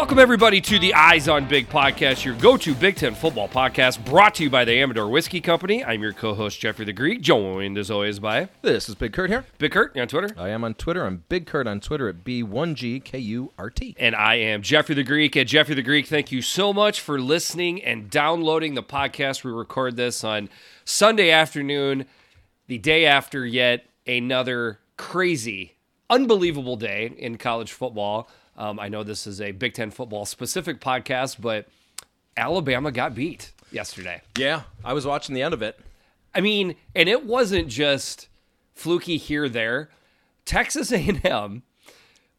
Welcome, everybody, to the Eyes on Big podcast, your go to Big Ten football podcast, brought to you by the Amador Whiskey Company. I'm your co host, Jeffrey the Greek, joined as always by This is Big Kurt here. Big Kurt you on Twitter. I am on Twitter. I'm Big Kurt on Twitter at B1GKURT. And I am Jeffrey the Greek. At Jeffrey the Greek, thank you so much for listening and downloading the podcast. We record this on Sunday afternoon, the day after yet another crazy, unbelievable day in college football. Um, I know this is a Big Ten football specific podcast, but Alabama got beat yesterday. Yeah, I was watching the end of it. I mean, and it wasn't just fluky here there. Texas A&M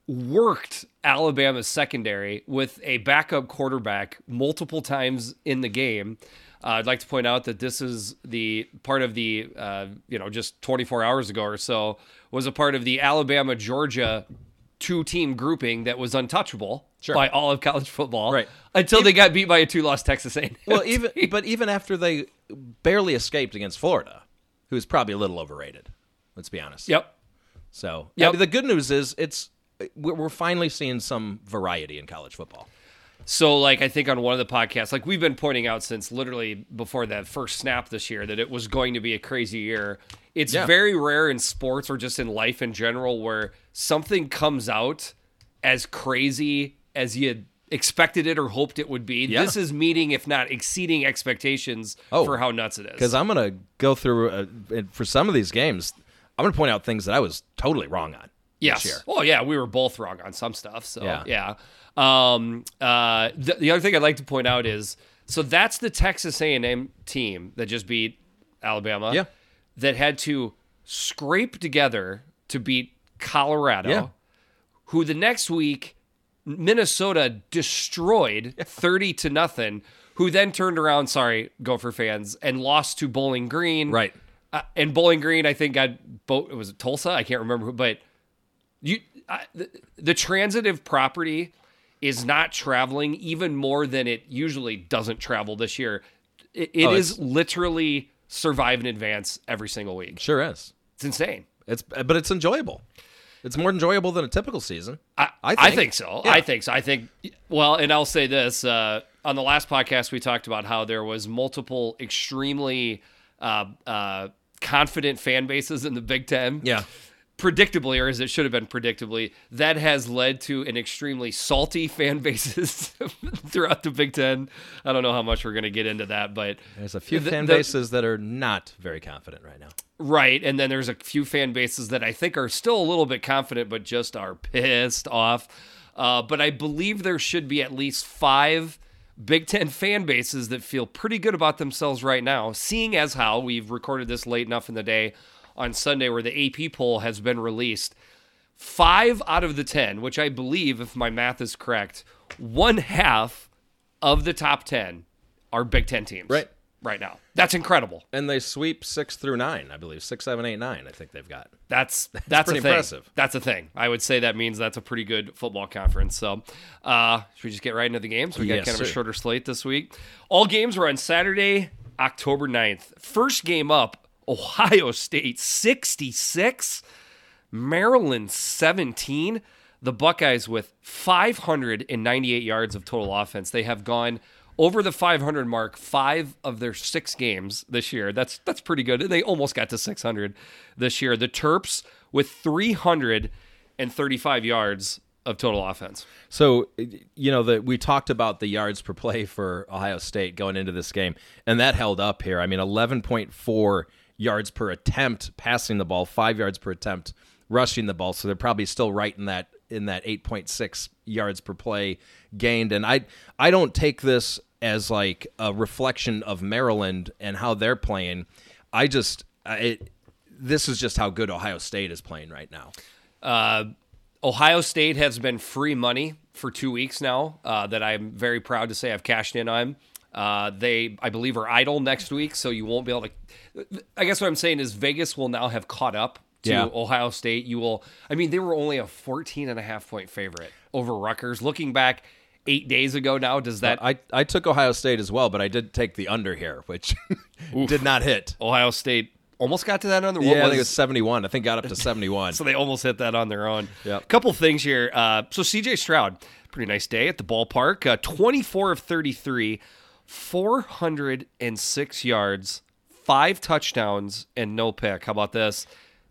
worked Alabama's secondary with a backup quarterback multiple times in the game. Uh, I'd like to point out that this is the part of the, uh, you know, just 24 hours ago or so was a part of the Alabama Georgia two team grouping that was untouchable Sure. by all of college football, Right. Until they got beat by a two loss Texas A&M. Well, even but even after they barely escaped against Florida, who's probably a little overrated. Let's be honest. yep. So Yep. I mean, the good news is it's we're we're finally seeing some variety in college football. So, like, I think on one of the podcasts, like we've been pointing out since literally before that first snap this year that it was going to be a crazy year. It's Yeah. very rare in sports or just in life in general where something comes out as crazy as you expected it or hoped it would be. Yeah. This is meeting, if not exceeding, expectations Oh. for how nuts it is. Because I'm gonna go through uh, for some of these games. I'm gonna point out things that I was totally wrong on. Yes. This year. Well, yeah, we were both wrong on some stuff. So yeah. Yeah. Um, uh, the, the other thing I'd like to point out is so that's the Texas A&M team that just beat Alabama. Yeah. That had to scrape together to beat Colorado, Yeah. who the next week Minnesota destroyed 30 to nothing. Who then turned around, sorry, Gopher fans, and lost to Bowling Green. Right. Uh, and Bowling Green, I think I got bo- it was Tulsa. I can't remember who, but you I, the, the transitive property is not traveling even more than it usually doesn't travel this year. It, it Oh, is literally survive in advance every single week. Sure is. It's insane. It's but it's enjoyable. It's more enjoyable than a typical season. I, I I think. think so. Yeah. I think so. I think well, and I'll say this: uh, on the last podcast, we talked about how there was multiple extremely uh, uh, confident fan bases in the Big Ten. Yeah. Predictably, or as it should have been predictably, that has led to an extremely salty fan bases throughout the Big Ten. I don't know how much we're going to get into that, but There's a few the- fan the- bases that are not very confident right now. Right, and then there's a few fan bases that I think are still a little bit confident, but just are pissed off. Uh, but I believe there should be at least five Big Ten fan bases that feel pretty good about themselves right now, seeing as how we've recorded this late enough in the day on Sunday where the AP poll has been released. Five out of the 10, which I believe, if my math is correct, one half of the top 10 are Big Ten teams. Right. Right now. That's incredible. And they sweep six through nine, I believe. Six, seven, eight, nine, I think they've got. That's that's, pretty a thing. impressive. That's a thing. I would say that means that's a pretty good football conference. So, uh, should we just get right into the games? We got Yes, kind of a shorter slate this week. All games were on Saturday, October 9th. First game up, Ohio State 66, Maryland 17. The Buckeyes with 598 yards of total offense. They have gone over the 500 mark five of their six games this year. That's that's pretty good. They almost got to 600 this year. The Terps with 335 yards of total offense. So, you know, the, we talked about the yards per play for Ohio State going into this game, and that held up here. I mean, 11.4 yards per attempt passing the ball, five yards per attempt rushing the ball. So they're probably still right in that in that 8.6 yards per play gained. And I I don't take this as like a reflection of Maryland and how they're playing. I just it this is just how good Ohio State is playing right now. Uh, Ohio State has been free money for two weeks now uh, that I'm very proud to say I've cashed in on. Uh, they, I believe, are idle next week, so you won't be able to. I guess what I'm saying is Vegas will now have caught up to Yeah. Ohio State. You will, I mean, they were only a 14 and a half point favorite over Rutgers. Looking back eight days ago now, does that I, I took Ohio State as well, but I did take the under here, which did not hit. Ohio State almost got to that under? Yeah, I think it was 71. I think got up to 71. So they almost hit that on their own. Yep. Couple things here. Uh, so CJ Stroud, Pretty nice day at the ballpark. Uh, 24 of 33, 406 yards, five touchdowns, and no pick. How about this?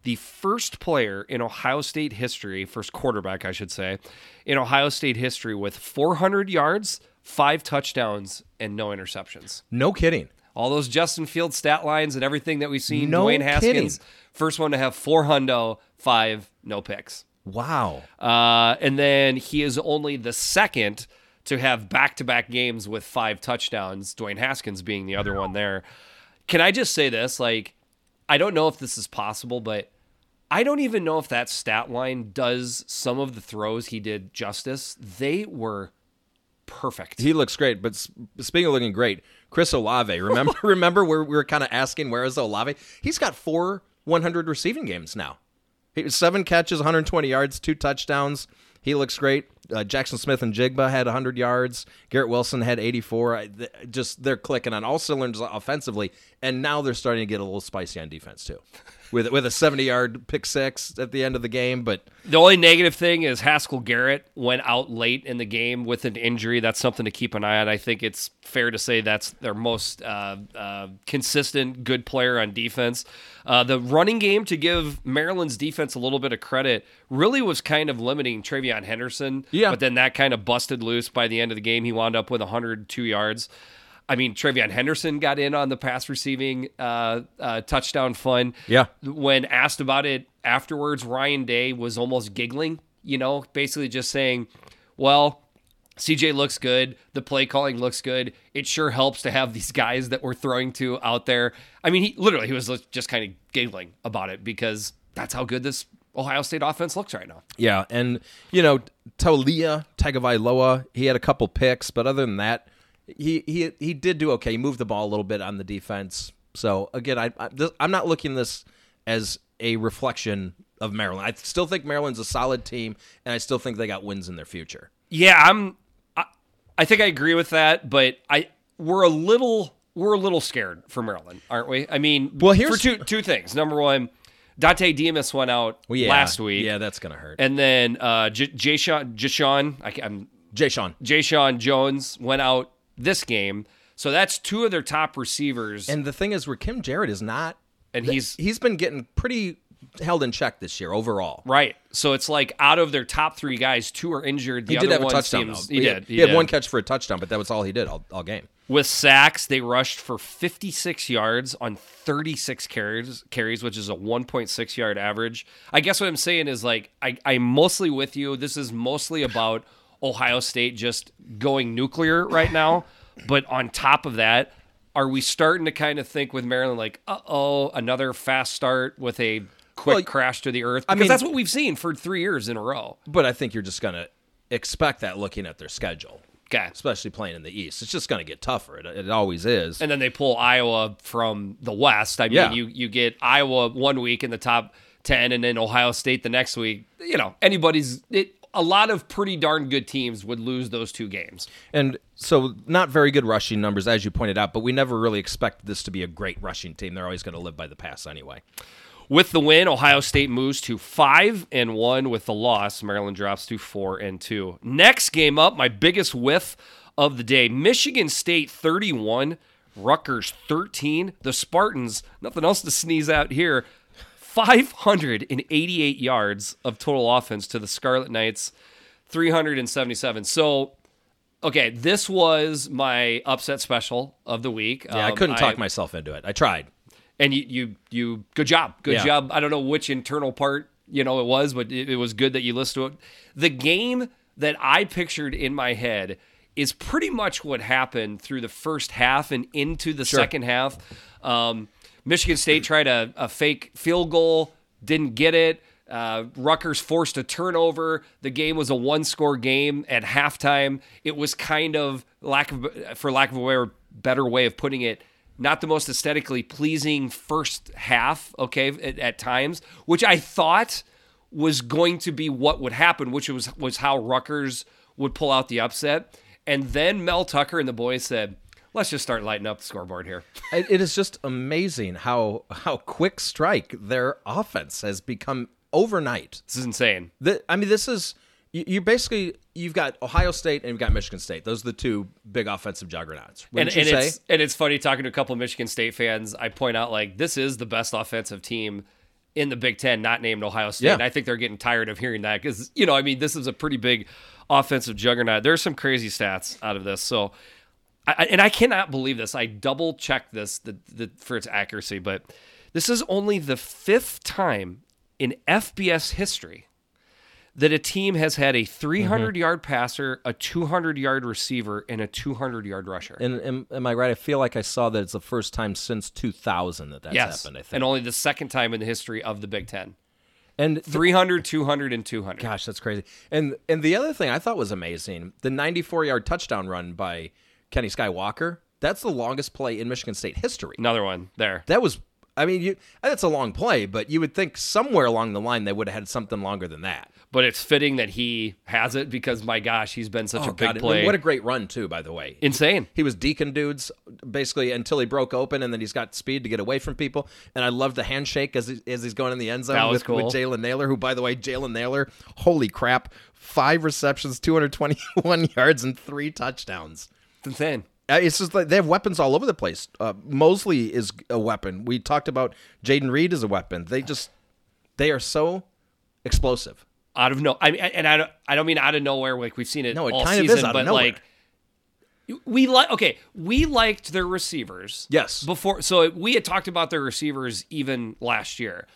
The first player in Ohio State history, first quarterback, I should say, in Ohio State history with 400 yards, five touchdowns, and no interceptions. No kidding. All those Justin Fields stat lines and everything that we've seen. No Dwayne Haskins, kidding. first one to have four hundo, five no picks. Wow. Uh, and then he is only the second to have back to back games with five touchdowns, Dwayne Haskins being the other one there. Can I just say this? Like, I don't know if this is possible, but I don't even know if that stat line does some of the throws he did justice. They were perfect. He looks great, but speaking of looking great, Chris Olave. Remember, remember where we were kind of asking where is Olave? He's got four 100 receiving games now. He, seven catches, 120 yards, two touchdowns. He looks great. Uh, Jaxon Smith-Njigba had 100 yards. Garrett Wilson had 84. I, th- just they're clicking on all cylinders offensively, and now they're starting to get a little spicy on defense too, with with a 70 yard pick six at the end of the game. But The only negative thing is Haskell Garrett went out late in the game with an injury. That's something to keep an eye on. I think it's fair to say that's their most uh, uh, consistent good player on defense. Uh, the running game, to give Maryland's defense a little bit of credit, really was kind of limiting TreVeyon Henderson. Yeah. But then that kind of busted loose by the end of the game. He wound up with 102 yards. I mean, TreVeyon Henderson got in on the pass receiving uh, uh, touchdown fun. Yeah. When asked about it afterwards, Ryan Day was almost giggling, you know, basically just saying, well, CJ looks good. The play calling looks good. It sure helps to have these guys that we're throwing to out there. I mean, he literally he was just kind of giggling about it because that's how good this Ohio State offense looks right now. Yeah, and you know, Taulia Tagovailoa, he had a couple picks, but other than that, he he he did do okay. He moved the ball a little bit on the defense. So again, I, I I'm not looking this as a reflection of Maryland. I still think Maryland's a solid team, and I still think they got wins in their future. Yeah, I'm. I, I think I agree with that, but I we're a little we're a little scared for Maryland, aren't we? I mean, Well, here's- for two two things. Number one, Dontay Demus went out Well, yeah, last week, yeah, that's gonna hurt. and then uh, J- Jeshaun Jeshaun I, ca- I'm Jay Sean, Jeshaun Jones went out this game, so that's two of their top receivers, and, the thing is, where Kim Jarrett is not, and he's he's been getting pretty held in check this year overall. right. So it's like out of their top three guys, two are injured. The He did have a touchdown seems, though. He, did. He, had did. one catch for a touchdown, but that was all he did all, all game. With sacks, they rushed for 56 yards on 36 carries, carries, which is a 1.6 yard average. I guess what I'm saying is like I, I'm mostly with you. This is mostly about Ohio State just going nuclear right now. But on top of that, are we starting to kind of think with Maryland like, uh oh, another fast start with a quick Well, crash to the earth? Because mean- that's what we've seen for three years in a row. But I think you're just gonna expect that looking at their schedule. Okay. especially playing in the East. It's just going to get tougher. It, it always is. and then they pull Iowa from the West. I mean, Yeah. you you get Iowa one week in the top ten, and then Ohio State the next week. You know, anybody's it. A lot of pretty darn good teams would lose those two games. And so, not very good rushing numbers, as you pointed out, but we never really expected this to be a great rushing team. They're always going to live by the pass anyway. With the win, Ohio State moves to five and one. With the loss, Maryland drops to four and two. Next game up, my biggest whiff of the day: Michigan State thirty-one, Rutgers thirteen. The Spartans, nothing else to sneeze out here. 588 yards of total offense to the Scarlet Knights, 377. So, okay, this was my upset special of the week. Yeah, I Um, couldn't talk myself into it. I tried. And you you you good job good Yeah. job i don't know which internal part you know it was but it, it was good that you listened to it the game that i pictured in my head is pretty much what happened through the first half and into the second half um, michigan state tried a, a fake field goal didn't get it uh, Rutgers forced a turnover. The game was a one-score game at halftime. It was kind of lack of, for lack of a way, better way of putting it, not the most aesthetically pleasing first half, okay, at, at times, which I thought was going to be what would happen, which was was how Rutgers would pull out the upset. And then Mel Tucker and the boys said, "Let's just start lighting up the scoreboard here." It, is just amazing how how quick strike their offense has become overnight. This is insane. The, I mean, this is you, you basically you've got Ohio State and you've got Michigan State. Those are the two big offensive juggernauts. And, and say? it's and it's funny talking to a couple of Michigan State fans. I point out like this is the best offensive team in the Big Ten, not named Ohio State. Yeah. And I think they're getting tired of hearing that because you know, I mean, this is a pretty big offensive juggernaut. There's some crazy stats out of this. So, I- and I cannot believe this. I double checked this the, the, for its accuracy, but this is only the fifth time in FBS history that a team has had a mm-hmm. 300 yard passer, a 200 yard receiver, and a 200 yard rusher. And am, am I right? I feel like I saw that it's the first time since 2000 that that's yes, happened. I think. and only the second time in the history of the Big Ten. And 300, 200, and 200. Gosh, that's crazy. And and the other thing I thought was amazing, the 94 yard touchdown run by Kenny Skywalker. That's the longest play in Michigan State history. Another one there. That was, I mean, you that's a long play, but you would think somewhere along the line they would have had something longer than that. But it's fitting that he has it because, my gosh, he's been such oh, a big Oh, God, and play. What a great run too, by the way. Insane. He was deacon dudes basically until he broke open, and then he's got speed to get away from people. And I love the handshake as he, as he's going in the end zone with, cool. with Jalen Nailor, who, by the way, Jalen Nailor, holy crap, five receptions, 221 yards, and three touchdowns. It's insane. Uh, It's just like they have weapons all over the place. Uh, Mosley is a weapon. We talked about Jayden Reed as a weapon. They just they are so explosive. Out of no, I mean, and I don't, I don't mean out of nowhere. Like we've seen it No, it all kind of is season, out of but nowhere. like we like. Okay, we liked their receivers. Yes. Before, so we had talked about their receivers even last year.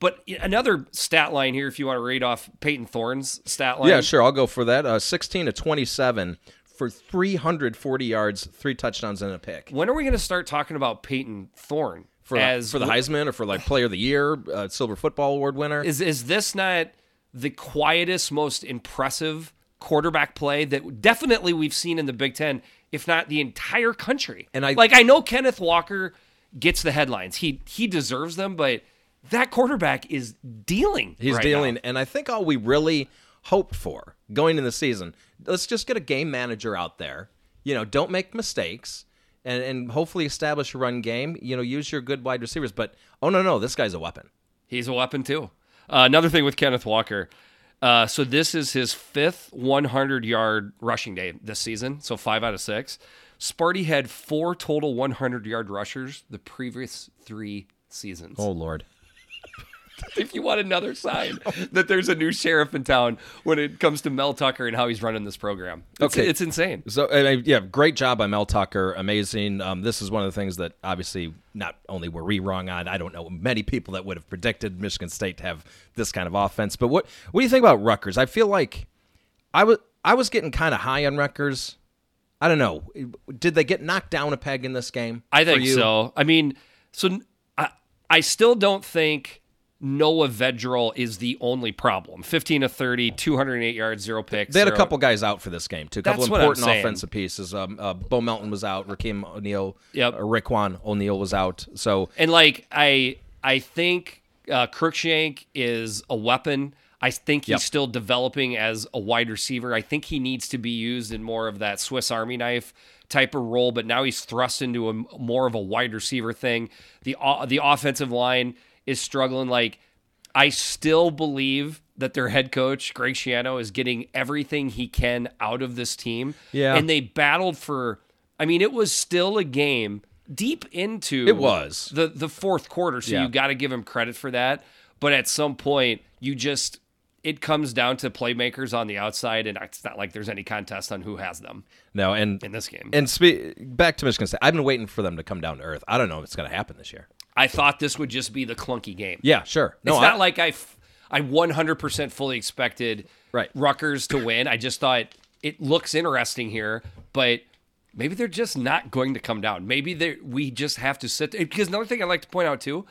But another stat line here, if you want to read off Payton Thorne's stat line. Yeah, sure. I'll go for that. Uh, 16 to 27 for 340 yards, three touchdowns, and a pick. When are we going to start talking about Payton Thorne For, as for the Heisman or for like Player of the Year, uh, Silver Football Award winner. Is is this not the quietest, most impressive quarterback play that definitely we've seen in the Big Ten, if not the entire country? And I- like I know Kenneth Walker gets the headlines. He he deserves them, but that quarterback is dealing. He's right dealing, now. and I think all we really hoped for going into the season, let's just get a game manager out there. You know, don't make mistakes, and and hopefully establish a run game. You know, use your good wide receivers. But oh no, no, this guy's a weapon. He's a weapon too. Uh, another thing with Kenneth Walker. Uh, so this is his fifth 100 yard rushing day this season. So five out of six. Sparty had four total 100 yard rushers the previous three seasons. Oh lord. if you want another sign that there's a new sheriff in town when it comes to Mel Tucker and how he's running this program. It's, Okay. it's insane. So I mean, yeah, great job by Mel Tucker. Amazing. Um, this is one of the things that obviously not only were we wrong on. I don't know many people that would have predicted Michigan State to have this kind of offense. But what what do you think about Rutgers? I feel like I was I was getting kind of high on Rutgers. I don't know. Did they get knocked down a peg in this game? I think so. I mean, so I, I still don't think Noah Vedral is the only problem. 15 to 30, 208 yards, zero picks. They had a couple guys out for this game too. A couple That's important offensive pieces. Um, uh, Bo Melton was out. Raheem O'Neal. Yep. Uh, Raiqwon O'Neal was out. So And like I I think uh, Cruickshank is a weapon. I think he's Yep. still developing as a wide receiver. I think he needs to be used in more of that Swiss Army knife type of role. But now he's thrust into a more of a wide receiver thing. The the offensive line is struggling. Like I still believe that their head coach Greg Schiano is getting everything he can out of this team. Yeah. and they battled for. I mean, it was still a game deep into It was. the the fourth quarter, so Yeah. you got to give him credit for that. But at some point, you just it comes down to playmakers on the outside, and it's not like there's any contest on who has them no, and in this game. And spe- back to Michigan State. I've been waiting for them to come down to earth. I don't know if it's going to happen this year. I thought this would just be the clunky game. Yeah, sure. No, it's I- not like I f- I 100% fully expected Right. Rutgers to win. I just thought it looks interesting here, but maybe they're just not going to come down. Maybe they we just have to sit there. Because another thing I'd like to point out too,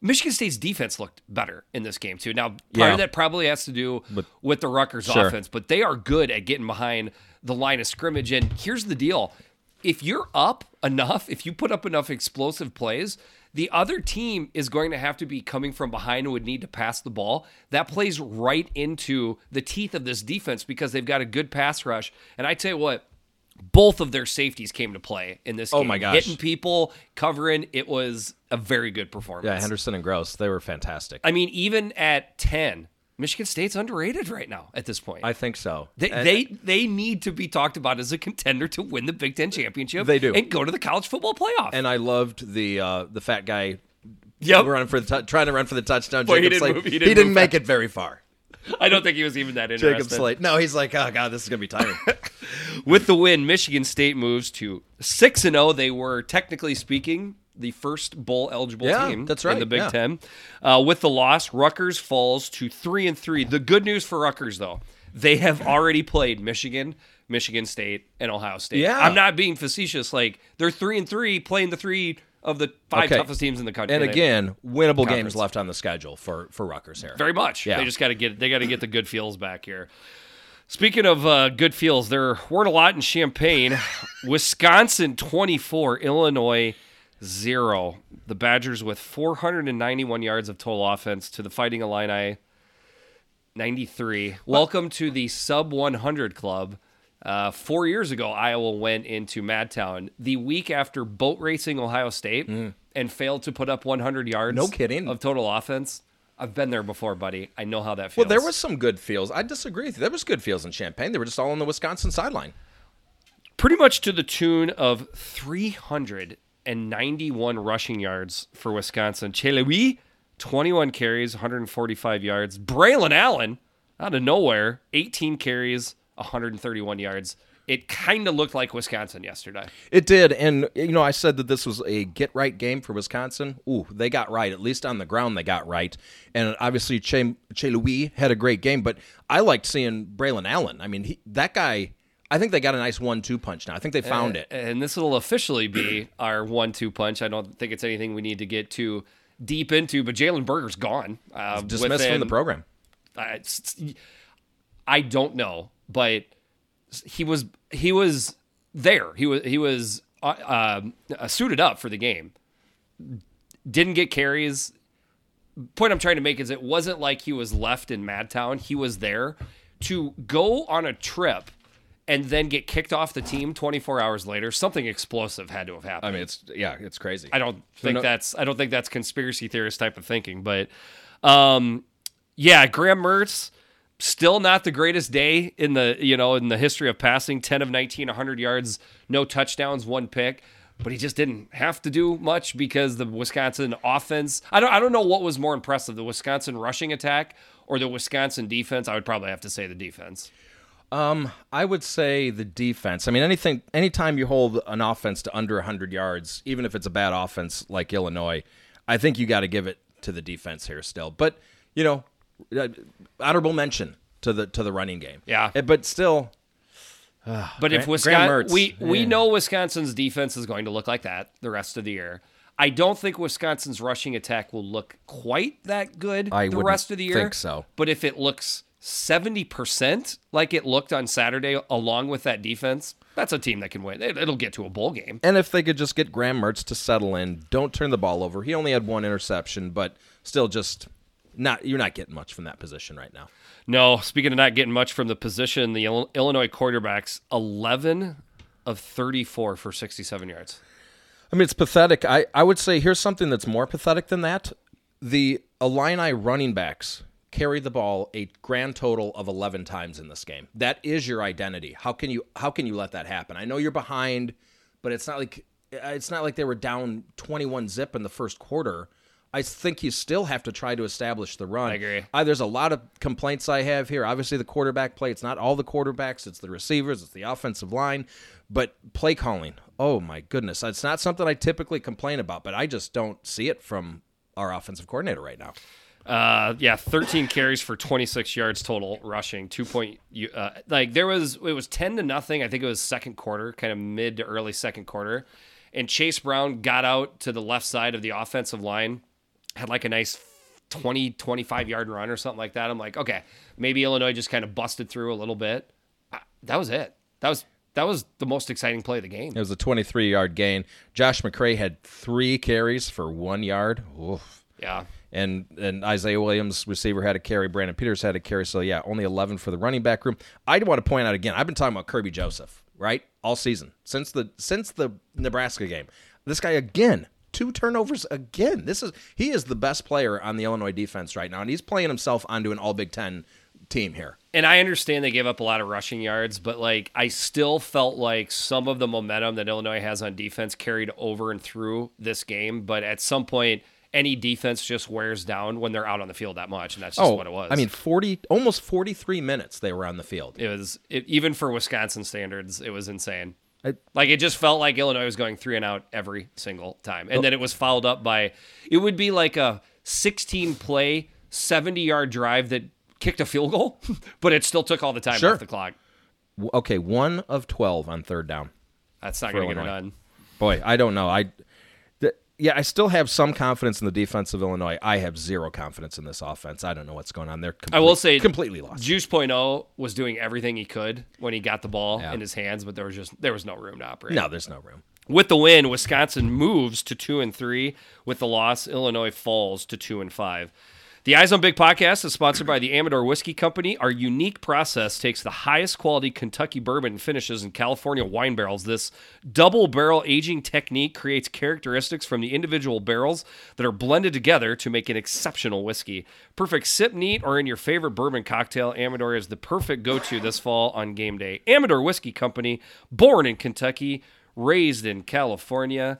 Michigan State's defense looked better in this game too. Now, part Yeah. of that probably has to do with the Rutgers Sure. offense, but they are good at getting behind the line of scrimmage. And here's the deal: if you're up enough, if you put up enough explosive plays, the other team is going to have to be coming from behind and would need to pass the ball. That plays right into the teeth of this defense because they've got a good pass rush. And I tell you what, both of their safeties came to play in this Oh game. my gosh. Hitting people, covering, it was a very good performance. yeah, Henderson and Grose, they were fantastic. I mean, even at 10, Michigan State's underrated right now at this point. I think so. They, And- they they need to be talked about as a contender to win the Big Ten championship. They do. and go to the college football playoff. and I loved the uh, the fat guy yep, running for the tou- trying to run for the touchdown. Boy, he didn't Slade. move- he he didn't didn't, move make it very far. I don't think he was even that interested. Jacob Slade. No, he's like, oh god, this is gonna be tiring. With the win, Michigan State moves to six and zero. They were technically speaking the first bowl eligible Yeah, team that's right. in the Big yeah. Ten. Uh, with the loss, Rutgers falls to three and three. The good news for Rutgers, though, they have already played Michigan, Michigan State, and Ohio State. Yeah. I'm not being facetious. Like they're three and three, playing the three of the five Okay. toughest teams in the country. and again, winnable Conference. games left on the schedule for for Rutgers here. Very much. Yeah. They just got to get they got to get the good feels back here. Speaking of uh, good feels, there weren't a lot in Champaign. Wisconsin 24, Illinois 0. The Badgers with 491 yards of total offense to the Fighting Illini 93. Welcome to the sub 100 club. Uh, four years ago, Iowa went into Madtown the week after boat racing Ohio State and failed to put up 100 yards. Mm. No kidding. Of total offense. I've been there before, buddy. I know how that feels. Well, there was some good feels. I disagree with you. There was good feels in Champaign. They were just all on the Wisconsin sideline. pretty much to the tune of 391 rushing yards for Wisconsin. Chelewi, 21 carries, 145 yards. Braylon Allen, out of nowhere, 18 carries, 131 yards. It kind of looked like Wisconsin yesterday. It did, and you know, I said that this was a get right game for Wisconsin. Ooh, they got right. At least on the ground, they got right. And obviously, Che, che Louis had a great game, but I liked seeing Braylon Allen. I mean, he, that guy. I think they got a nice one-two punch now. I think they found it. And this will officially be our one-two punch. I don't think it's anything we need to get too deep into, but Jalen Berger's gone. Uh, Dismissed from the program. I, I don't know, but he was he was there. He was he was uh, uh, suited up for the game. Didn't get carries. Point I'm trying to make is it wasn't like he was left in Madtown. He was there to go on a trip and then get kicked off the team 24 hours later. Something explosive had to have happened. I mean, it's yeah, it's crazy. I don't think no- that's I don't think that's conspiracy theorist type of thinking, but um, yeah, Graham Mertz still not the greatest day in the you know in the history of passing. Ten of 19, 100 yards, no touchdowns, one pick. But he just didn't have to do much because the Wisconsin offense. I don't. I don't know what was more impressive: the Wisconsin rushing attack or the Wisconsin defense. I would probably have to say the defense. I would say the defense. I mean, anything, anytime you hold an offense to under 100 yards, even if it's a bad offense like Illinois, I think you got to give it to the defense here still. But you know, uh, honorable mention to the to the running game. Yeah. Uh, but still, But if Wisconsin, Graham Mertz, we we know Wisconsin's defense is going to look like that the rest of the year. I don't think Wisconsin's rushing attack will look quite that good I the rest of the year. I think so. But if it looks seventy percent like it looked on Saturday, along with that defense, that's a team that can win. It, it'll get to a bowl game. and if they could just get Graham Mertz to settle in, don't turn the ball over. He only had one interception, but still, just not you're not getting much from that position right now. No, speaking of not getting much from the position, the Illinois quarterbacks eleven of thirty-four for sixty-seven yards. I mean, it's pathetic. I, I would say here's something that's more pathetic than that. The Illini running backs carry the ball a grand total of 11 times in this game. That is your identity. How can you how can you let that happen? I know you're behind, but it's not like it's not like they were down 21 zip in the first quarter. I think you still have to try to establish the run. I agree. I, there's a lot of complaints I have here. Obviously, the quarterback play. It's not all the quarterbacks. It's the receivers. It's the offensive line. But play calling. Oh my goodness, it's not something I typically complain about. But I just don't see it from our offensive coordinator right now. Uh, yeah, 13 carries for 26 yards total rushing. Two point, uh, like there was, it was 10 to nothing. I think it was second quarter, kind of mid to early second quarter. And Chase Brown got out to the left side of the offensive line, had like a nice 20, 25 yard run or something like that. I'm like, okay, maybe Illinois just kind of busted through a little bit. That was it. That was, that was the most exciting play of the game. It was a 23 yard gain. Josh McCray had three carries for one yard. Oof. Yeah. And and Isaiah Williams, receiver, had a carry. Brandon Peters had a carry. So yeah, only 11 for the running back room. I want to point out again. I've been talking about Kerby Joseph right all season since the since the Nebraska game. This guy again two turnovers again. This is he is the best player on the Illinois defense right now, and he's playing himself onto an All Big Ten team here. And I understand they gave up a lot of rushing yards, but like I still felt like some of the momentum that Illinois has on defense carried over and through this game. But at some point, any defense just wears down when they're out on the field that much, and that's just oh, what it was. Oh, I mean, forty almost forty three minutes they were on the field. it was it, even for Wisconsin standards, it was insane. I- like it just felt like Illinois was going three and out every single time, and oh. then it was followed up by it would be like a 16 play, 70 yard drive that kicked a field goal, but it still took all the time Sure. off the clock. Okay, one of twelve on third down. That's not going to get it done. Boy, I don't know. I, yeah, I still have some confidence in the defense of Illinois. I have zero confidence in this offense. I don't know what's going on. They're complete, I will say completely lost. Juice Point oh was doing everything he could when he got the ball Yeah. in his hands, but there was just there was no room to operate. No, there's no room. With the win, Wisconsin moves to two and three. With the loss, Illinois falls to two and five. The Eyes on Big podcast is sponsored by the Amador Whiskey Company. Our unique process takes the highest quality Kentucky bourbon and finishes in California wine barrels. This double barrel aging technique creates characteristics from the individual barrels that are blended together to make an exceptional whiskey. Perfect sip neat or in your favorite bourbon cocktail, Amador is the perfect go to this fall on game day. Amador Whiskey Company, born in Kentucky, raised in California.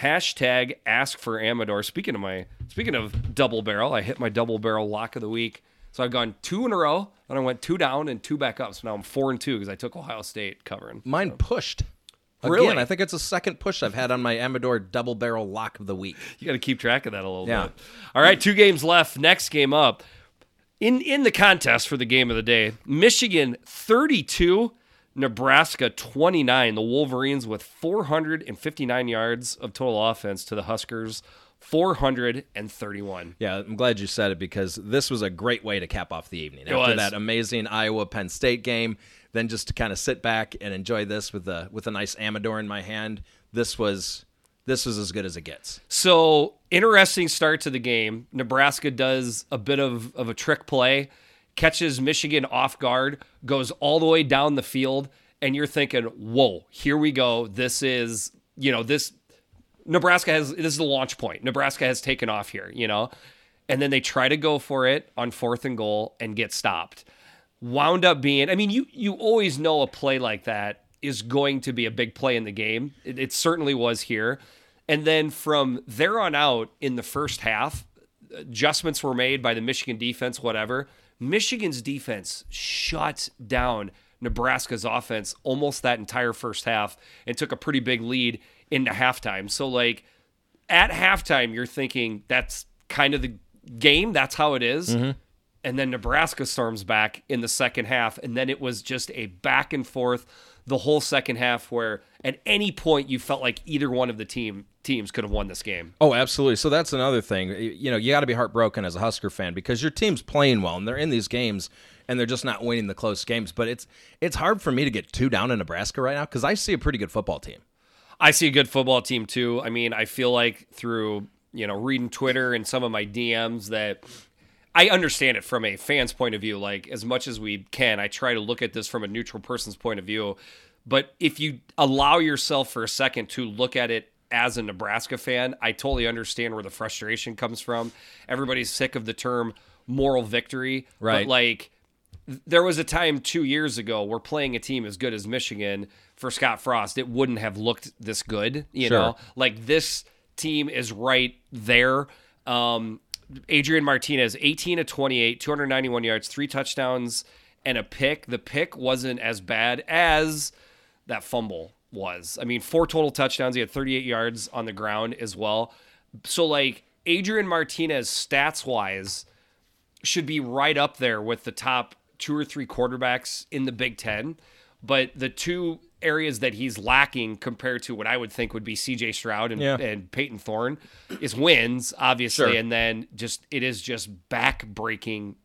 Hashtag ask for Amador. Speaking of my speaking of double barrel, I hit my double barrel lock of the week. So I've gone two in a row, and I went two down and two back up. So now I'm four and two because I took Ohio State covering. Mine pushed. Again, I think it's the second push I've had on my Amador double barrel lock of the week. You got to keep track of that a little Yeah. bit. All right, two games left. Next game up. In in the contest for the game of the day, Michigan 32, Nebraska 29. The Wolverines with 459 yards of total offense to the Huskers 431. Yeah, I'm glad you said it because this was a great way to cap off the evening. After was. that amazing Iowa Penn State game, then just to kind of sit back and enjoy this with a with a nice Amador in my hand. This was this was as good as it gets. So interesting start to the game. Nebraska does a bit of, of a trick play, catches Michigan off guard, goes all the way down the field, and you're thinking, whoa, here we go. This is, you know, this Nebraska has this is the launch point. Nebraska has taken off here, you know. And then they try to go for it on fourth and goal and get stopped. Wound up being, I mean, you you always know a play like that is going to be a big play in the game. It, it certainly was here. And then from there on out in the first half, adjustments were made by the Michigan defense, whatever. Michigan's defense shut down Nebraska's offense almost that entire first half and took a pretty big lead into halftime. So, like, at halftime, you're thinking that's kind of the game, that's how it is. Mm-hmm. And then Nebraska storms back in the second half. And then it was just a back and forth the whole second half where at any point you felt like either one of the team teams could have won this game. Oh, absolutely. So that's another thing. You know, you got to be heartbroken as a Husker fan because your team's playing well and they're in these games and they're just not winning the close games. But it's it's hard for me to get two down in Nebraska right now because I see a pretty good football team. I see a good football team too. I mean, I feel like through, you know, reading Twitter and some of my DMs that I understand it from a fan's point of view. Like, as much as we can, I try to look at this from a neutral person's point of view. But if you allow yourself for a second to look at it as a Nebraska fan, I totally understand where the frustration comes from. Everybody's sick of the term moral victory. Right. But, like, there was a time two years ago where playing a team as good as Michigan for Scott Frost, it wouldn't have looked this good. You Sure. know, like this team is right there. Um, Adrian Martinez, 18 to 28, 291 yards, three touchdowns, and a pick. The pick wasn't as bad as that fumble was. I mean, four total touchdowns. He had 38 yards on the ground as well. So, like, Adrian Martinez, stats wise, should be right up there with the top two or three quarterbacks in the Big Ten. But the two areas that he's lacking compared to what I would think would be CJ Stroud and, Yeah. and Payton Thorne is wins, obviously, Sure. and then just it is just back breaking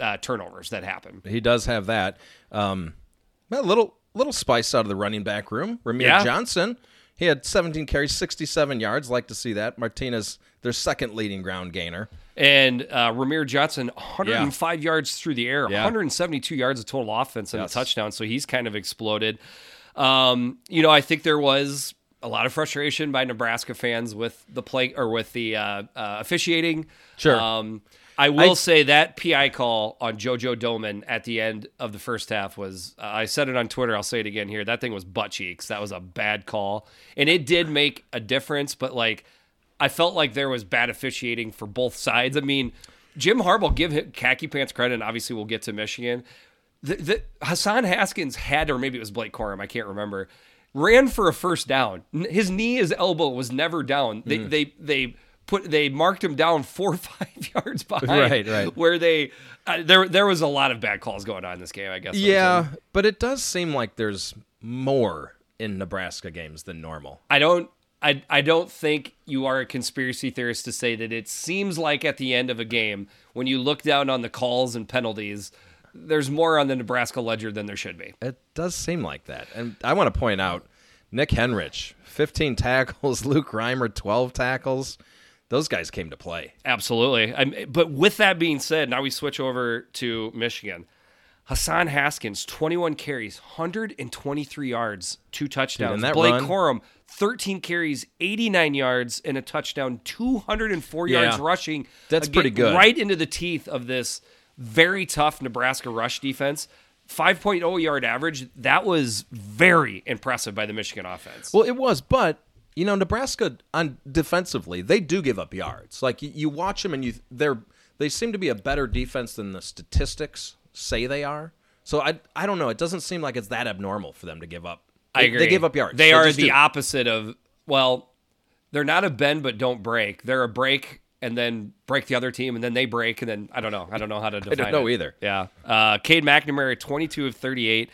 uh, turnovers that happen. He does have that. Um, a little little spice out of the running back room. Rahmir Yeah. Johnson. He had 17 carries, 67 yards. Like to see that. Martinez, their second leading ground gainer. And uh, Rahmir Johnson, 105 yards through the air, Yeah. 172 yards of total offense and Yes. a touchdown. So he's kind of exploded. Um, you know, I think there was a lot of frustration by Nebraska fans with the play or with the uh, uh, officiating. Sure. Um, I will say that PI call on JoJo Domann at the end of the first half was. Uh, I said it on Twitter. I'll say it again here. That thing was butt cheeks. That was a bad call, and it did make a difference. But like, I felt like there was bad officiating for both sides. I mean, Jim Harbaugh give him khaki pants credit. And obviously, we'll get to Michigan. The, the Hassan Haskins had, or maybe it was Blake Corum. I can't remember. Ran for a first down. His knee, his elbow was never down. They they they put they marked him down four or five yards behind. Right, right. Where they uh, there there was a lot of bad calls going on in this game. I guess. Yeah, but it does seem like there's more in Nebraska games than normal. I don't. I, I don't think you are a conspiracy theorist to say that it seems like at the end of a game, when you look down on the calls and penalties, there's more on the Nebraska ledger than there should be. It does seem like that. And I want to point out Nick Henrich, 15 tackles, Luke Reimer, 12 tackles. Those guys came to play. Absolutely. I'm, but with that being said, now we switch over to Michigan. Hassan Haskins, 21 carries, 123 yards, two touchdowns. that Blake run- Corum, 13 carries, 89 yards, and a touchdown, 204 Yeah. yards rushing. That's pretty good. Right into the teeth of this very tough Nebraska rush defense. 5.0 yard average. That was very impressive by the Michigan offense. Well, it was, but you know, Nebraska on defensively, they do give up yards. Like you, you watch them and you they're they seem to be a better defense than the statistics say they are. So I I don't know, it doesn't seem like it's that abnormal for them to give up. I They- agree. They give up yards. They, are the do. opposite of well, they're not a bend but don't break. They're a break and then break the other team and then they break and then I don't know. I don't know how to define I don't know it. either. Yeah. Uh Cade McNamara 22 of 38,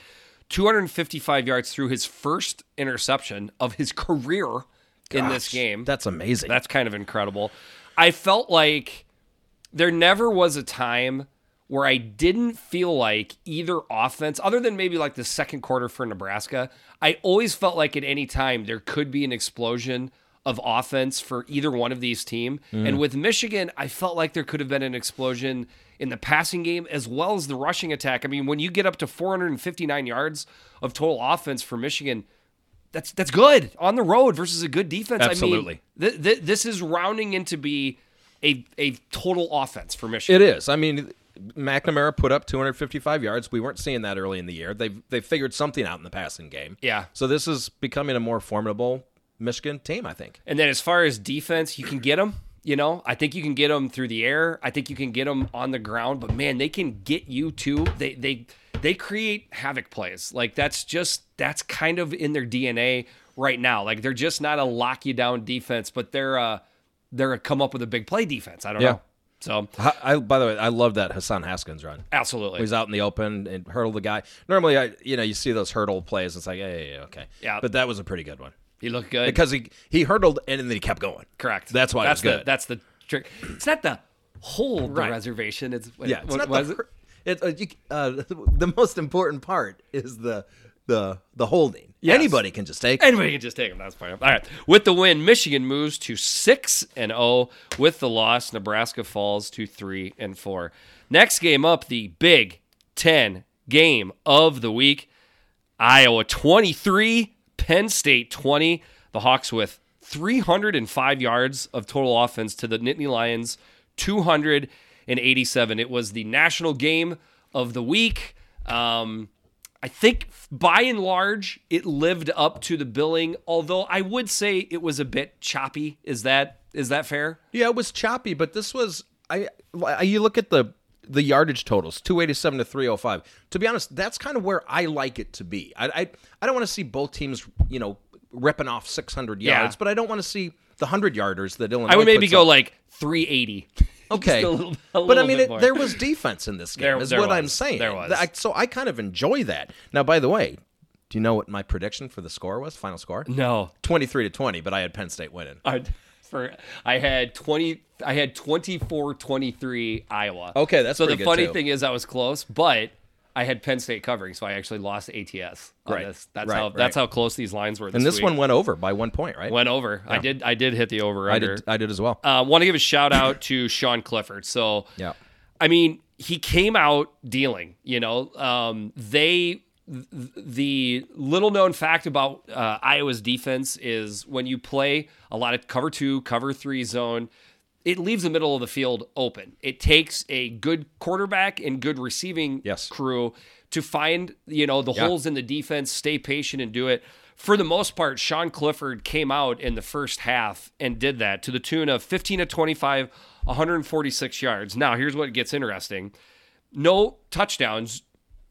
255 yards through his first interception of his career in this game. That's amazing. That's kind of incredible. I felt like there never was a time where I didn't feel like either offense, other than maybe like the second quarter for Nebraska, I always felt like at any time there could be an explosion of offense for either one of these team. And mm. with Michigan, I felt like there could have been an explosion in the passing game as well as the rushing attack. I mean, when you get up to 459 yards of total offense for Michigan, that's that's good on the road versus a good defense. Absolutely. I mean, th- th- this is rounding into be a a total offense for Michigan. It is. I mean, McNamara put up 255 yards. We weren't seeing that early in the year. They've they figured something out in the passing game. Yeah. So this is becoming a more formidable Michigan team, I think. And then as far as defense, you can get them. You know, I think you can get them through the air. I think you can get them on the ground. But man, they can get you too. They they they create havoc plays. Like that's just that's kind of in their DNA right now. Like they're just not a lock you down defense, but they're uh they're a come up with a big play defense. I don't Yeah. know. So I, I by the way, I love that Hassan Haskins run. absolutely. He's out in the open and hurdled the guy. Normally, I you know you see those hurdle plays. It's like, yeah, yeah, yeah, okay, Yeah. But that was a pretty good one He looked good. because he he hurdled and then he kept going. Correct. That's why it that's was the good. that's the trick. It's not the whole the reservation. It's Yeah, it's what not was the, it? It's uh, you, uh, the most important part is the the the holding. Yes. Anybody can just take. it. Anybody can just take them. That's fine. All right. With the win, Michigan moves to six and zero. With the loss, Nebraska falls to three and four. Next game up, the Big Ten game of the week. Iowa twenty three, Penn State twenty. The Hawks with three hundred and five yards of total offense to the Nittany Lions two hundred and eighty seven. It was the national game of the week. Um, I think by and large it lived up to the billing, although I would say it was a bit choppy. Is that is that fair? Yeah, it was choppy, but this was I. I- You look at the the yardage totals, two eighty seven to three hundred five. To be honest, that's kind of where I like it to be. I I, I don't want to see both teams, you know, ripping off six hundred yards Yeah. but I don't want to see the hundred yarders that Illinois. I would maybe go up. like 380. Okay, a little- a but I mean, it, there was defense in this game. There- is there what I'm saying. There was. I- so I kind of enjoy that. Now, by the way, do you know what my prediction for the score was? Final score? No, Twenty three to twenty, but I had Penn State winning. I for I had 20. I had 24-23 Iowa. Okay, that's so the funny too. thing is I was close, but I had Penn State covering, so I actually lost ATS. on Right. this. That's Right, how right. that's how close these lines were. This And this week. one went over by one point, right? went over. I did. I did hit the over I did. I did as well. Uh, Want to give a shout out to Sean Clifford. So Yeah. I mean, he came out dealing. You know, um, they the little known fact about uh, Iowa's defense is when you play a lot of cover two, cover three zone, it leaves the middle of the field open. It takes a good quarterback and good receiving Yes. crew to find you know the Yeah. holes in the defense, stay patient, and do it. For the most part, Sean Clifford came out in the first half and did that to the tune of 15 to 25, 146 yards. Now, here's what gets interesting no touchdowns,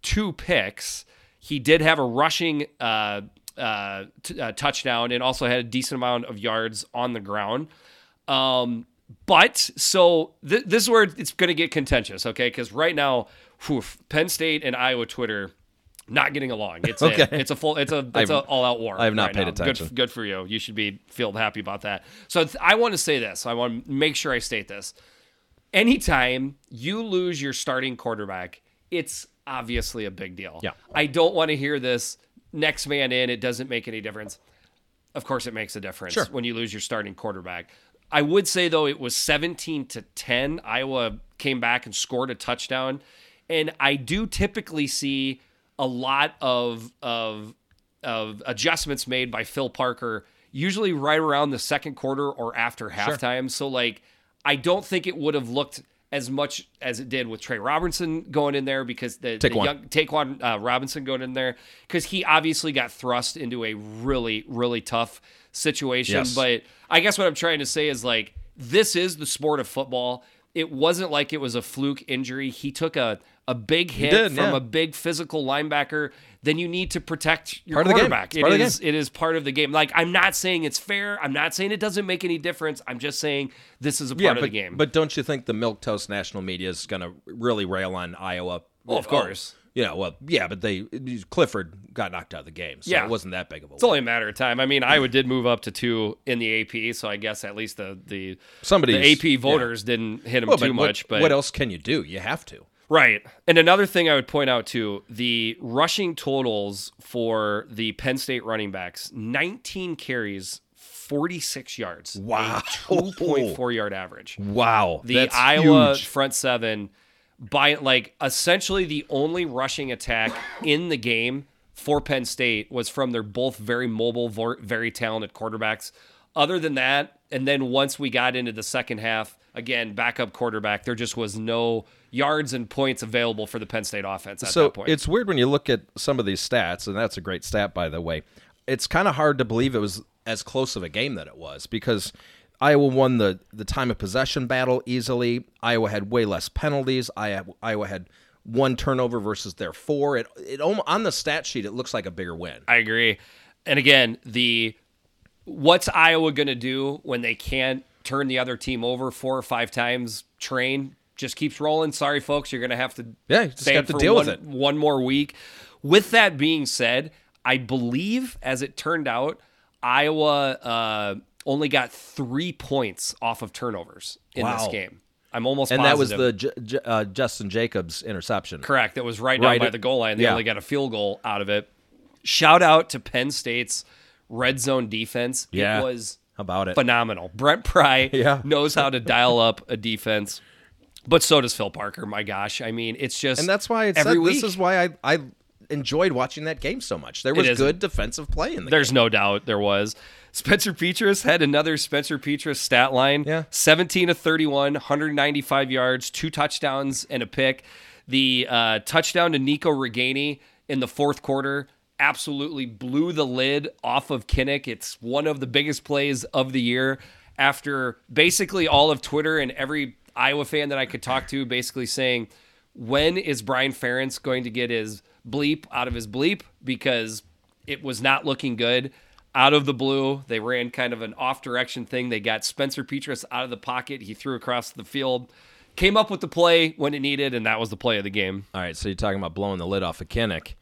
two picks. He did have a rushing uh, uh, t- uh, touchdown and also had a decent amount of yards on the ground. Um, but so th- this is where it's going to get contentious, okay? Because right now, whew, Penn State and Iowa Twitter not getting along. It's Okay. a, it's a full it's a it's a all out war. I have not right paid now. attention. Good, good for you. You should be feel happy about that. So th- I want to say this. I want to make sure I state this. Anytime you lose your starting quarterback, it's obviously a big deal. Yeah. I don't want to hear this next man in. It doesn't make any difference. Of course, it makes a difference Sure. when you lose your starting quarterback. I would say though it was 17 to 10. Iowa came back and scored a touchdown, and I do typically see a lot of of of adjustments made by Phil Parker, usually right around the second quarter or after halftime. So like, I don't think it would have looked as much as it did with Trey Robinson going in there because the, the Ta'Quan. young Ta'Quan uh, Robinson going in there because he obviously got thrust into a really really tough situation. Yes. But I guess what I'm trying to say is like this is the sport of football. It wasn't like it was a fluke injury. He took a a big hit did, from yeah. a big physical linebacker. Then you need to protect your Part of the game. quarterback. It part of the is it is part of the game. Like I'm not saying it's fair. I'm not saying it doesn't make any difference. I'm just saying this is a part Yeah, of the game. but don't you think the milk toast national media is going to really rail on Iowa? Oh, of course. Yeah, well, yeah, but they Clifford got knocked out of the game, so Yeah. it wasn't that big of a. it's only a matter of time. I mean, Iowa did move up to two in the AP, so I guess at least the the Somebody's the AP yeah. voters didn't hit him Well, too but what- much. But what else can you do? You have to. Right. And another thing I would point out too, the rushing totals for the Penn State running backs, 19 carries, 46 yards. Wow. 2.4 yard average. Wow, The that's Iowa huge. front seven by like essentially the only rushing attack in the game for Penn State was from their both very mobile, very talented quarterbacks. Other than that, and then once we got into the second half, again, backup quarterback, there just was no yards and points available for the Penn State offense at so that point. it's weird when you look at some of these stats, and that's a great stat by the way. It's kind of hard to believe it was as close of a game that it was because Iowa won the the time of possession battle easily. Iowa had way less penalties. Iowa, Iowa had one turnover versus their four. It it on the stat sheet it looks like a bigger win. I agree. And again, the what's Iowa going to do when they can't turn the other team over four or five times? Train just keeps rolling. Sorry, folks, you're going to have to Yeah, just have to deal with it. one more week. With that being said, I believe, as it turned out, Iowa uh, only got three points off of turnovers in this game. I'm almost And that was the J- J- uh, Jestin Jacobs interception. Correct. That was right down Right by at- the goal line. They yeah. only got a field goal out of it. Shout out to Penn State's red zone defense. Yeah. It was about it? phenomenal. Brent Pry Yeah. knows how to dial up a defense, but so does Phil Parker. My gosh. I mean, it's just and that's why it's every week. this is why I I enjoyed watching that game so much. There was good defensive play in the There's no doubt there was. Spencer Petras had another Spencer Petras stat line. Yeah. 17 to 31, 195 yards, two touchdowns, and a pick. The uh, touchdown to Nico Ragaini in the fourth quarter absolutely blew the lid off of Kinnick. It's one of the biggest plays of the year after basically all of Twitter and every Iowa fan that I could talk to basically saying, when is Brian Ferentz going to get his bleep out of his bleep? Because it was not looking good. Out of the blue, they ran kind of an off direction thing. They got Spencer Petras out of the pocket. He threw across the field, came up with the play when it needed, and that was the play of the game. All right, so you're talking about blowing the lid off of Kinnick.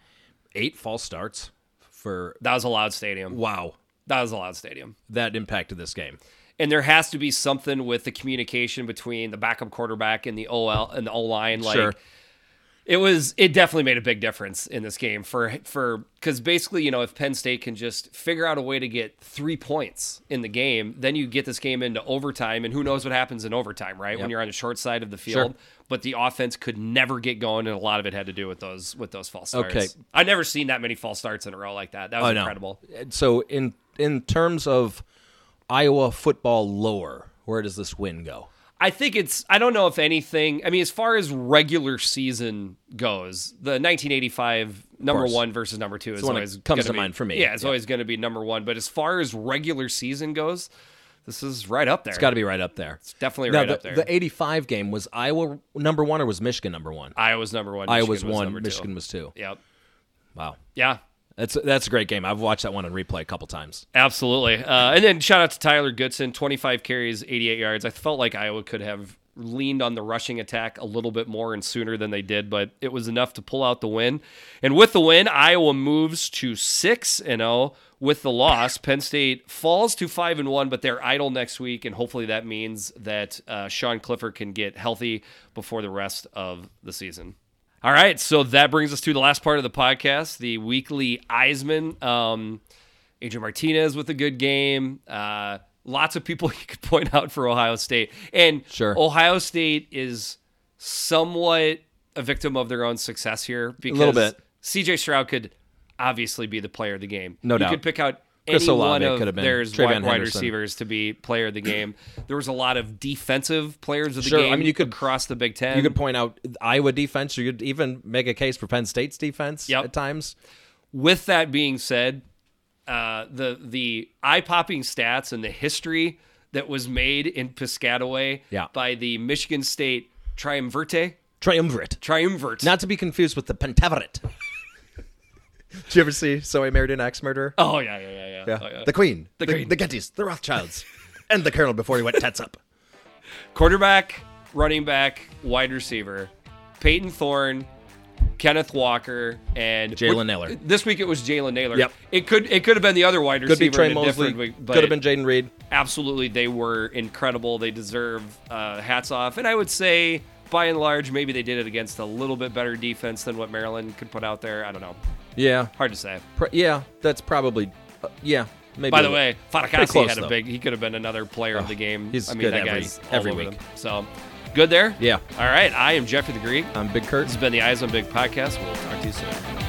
Eight false starts for That was a loud stadium. wow. That was a loud stadium. That impacted this game. And there has to be something with the communication between the backup quarterback and the OL and the O line. Like Sure. It was it definitely made a big difference in this game for for because basically you know if Penn State can just figure out a way to get three points in the game, then you get this game into overtime, and who knows what happens in overtime, right? When you're on the short side of the field, but the offense could never get going, and a lot of it had to do with those with those false starts. Okay. I've never seen that many false starts in a row like that. That was incredible. So in in terms of Iowa football lore, where does this win go? I think it's I don't know if anything I mean as far as regular season goes, the 1985 number 1 versus number 2 is one always comes gonna be- mind for me. Yeah, it's Yeah. always going to be number 1, but as far as regular season goes, this is right up there. It's got to be right up there. It's definitely Now, right the, up there. the 85 game was Iowa number one or was Michigan number one? Iowa's number 1, Iowa Michigan was one, number two. Michigan was two. Yep. Wow. Yeah. That's that's a great game. I've watched that one on replay a couple times. Absolutely. Uh, and then shout out to Tyler Goodson, 25 carries, 88 yards. I felt like Iowa could have leaned on the rushing attack a little bit more and sooner than they did, but it was enough to pull out the win. And with the win, Iowa moves to 6 and 0. With the loss, Penn State falls to 5 and 1, but they're idle next week and hopefully that means that uh, Sean Clifford can get healthy before the rest of the season. All right, so that brings us to the last part of the podcast, the weekly Eisman. Um, Adrian Martinez with a good game. Uh, lots of people you could point out for Ohio State. And Sure. Ohio State is somewhat a victim of their own success here because little bit. CJ Stroud could obviously be the player of the game. No you doubt. could pick out Chris any Olave one of could have been. there's TreVeyon wide, wide receivers to be player of the game. There was a lot of defensive players of the Sure, I mean, you could- cross the Big Ten. You could point out Iowa defense. You could even make a case for Penn State's defense Yep. at times. with that being said, uh, the the eye popping stats and the history that was made in Piscataway Yeah. by the Michigan State Triumvirate Triumvirate. Triumvirate. Not to be confused with the Pentaverate. Did you ever see So I Married an Axe Murderer? oh yeah, yeah, yeah, yeah. Oh, yeah. The Queen. The The, Queen. the Gettys. The Rothschilds. and the Colonel before he went tats up. Quarterback, running back, wide receiver, Payton Thorne. Kenneth Walker and Jalen Nailor. This week it was Jalen Nailor. Yep. It could it could have been the other wide Could be receiver Tre Mosley. week, Could have been Jayden Reed. absolutely they were incredible they deserve uh, hats off and i would say by and large maybe they did it against a little bit better defense than what maryland could put out there i don't know Yeah. hard to say Pr- yeah. That's probably. Uh, yeah. Maybe. by the way close, had a though. big he could have been another player of the game he's i mean good that every- guy's every week. them. so good there Yeah. all right i am jeffrey the greek I'm Big Kurt. this has been the eyes on big podcast we'll talk to you soon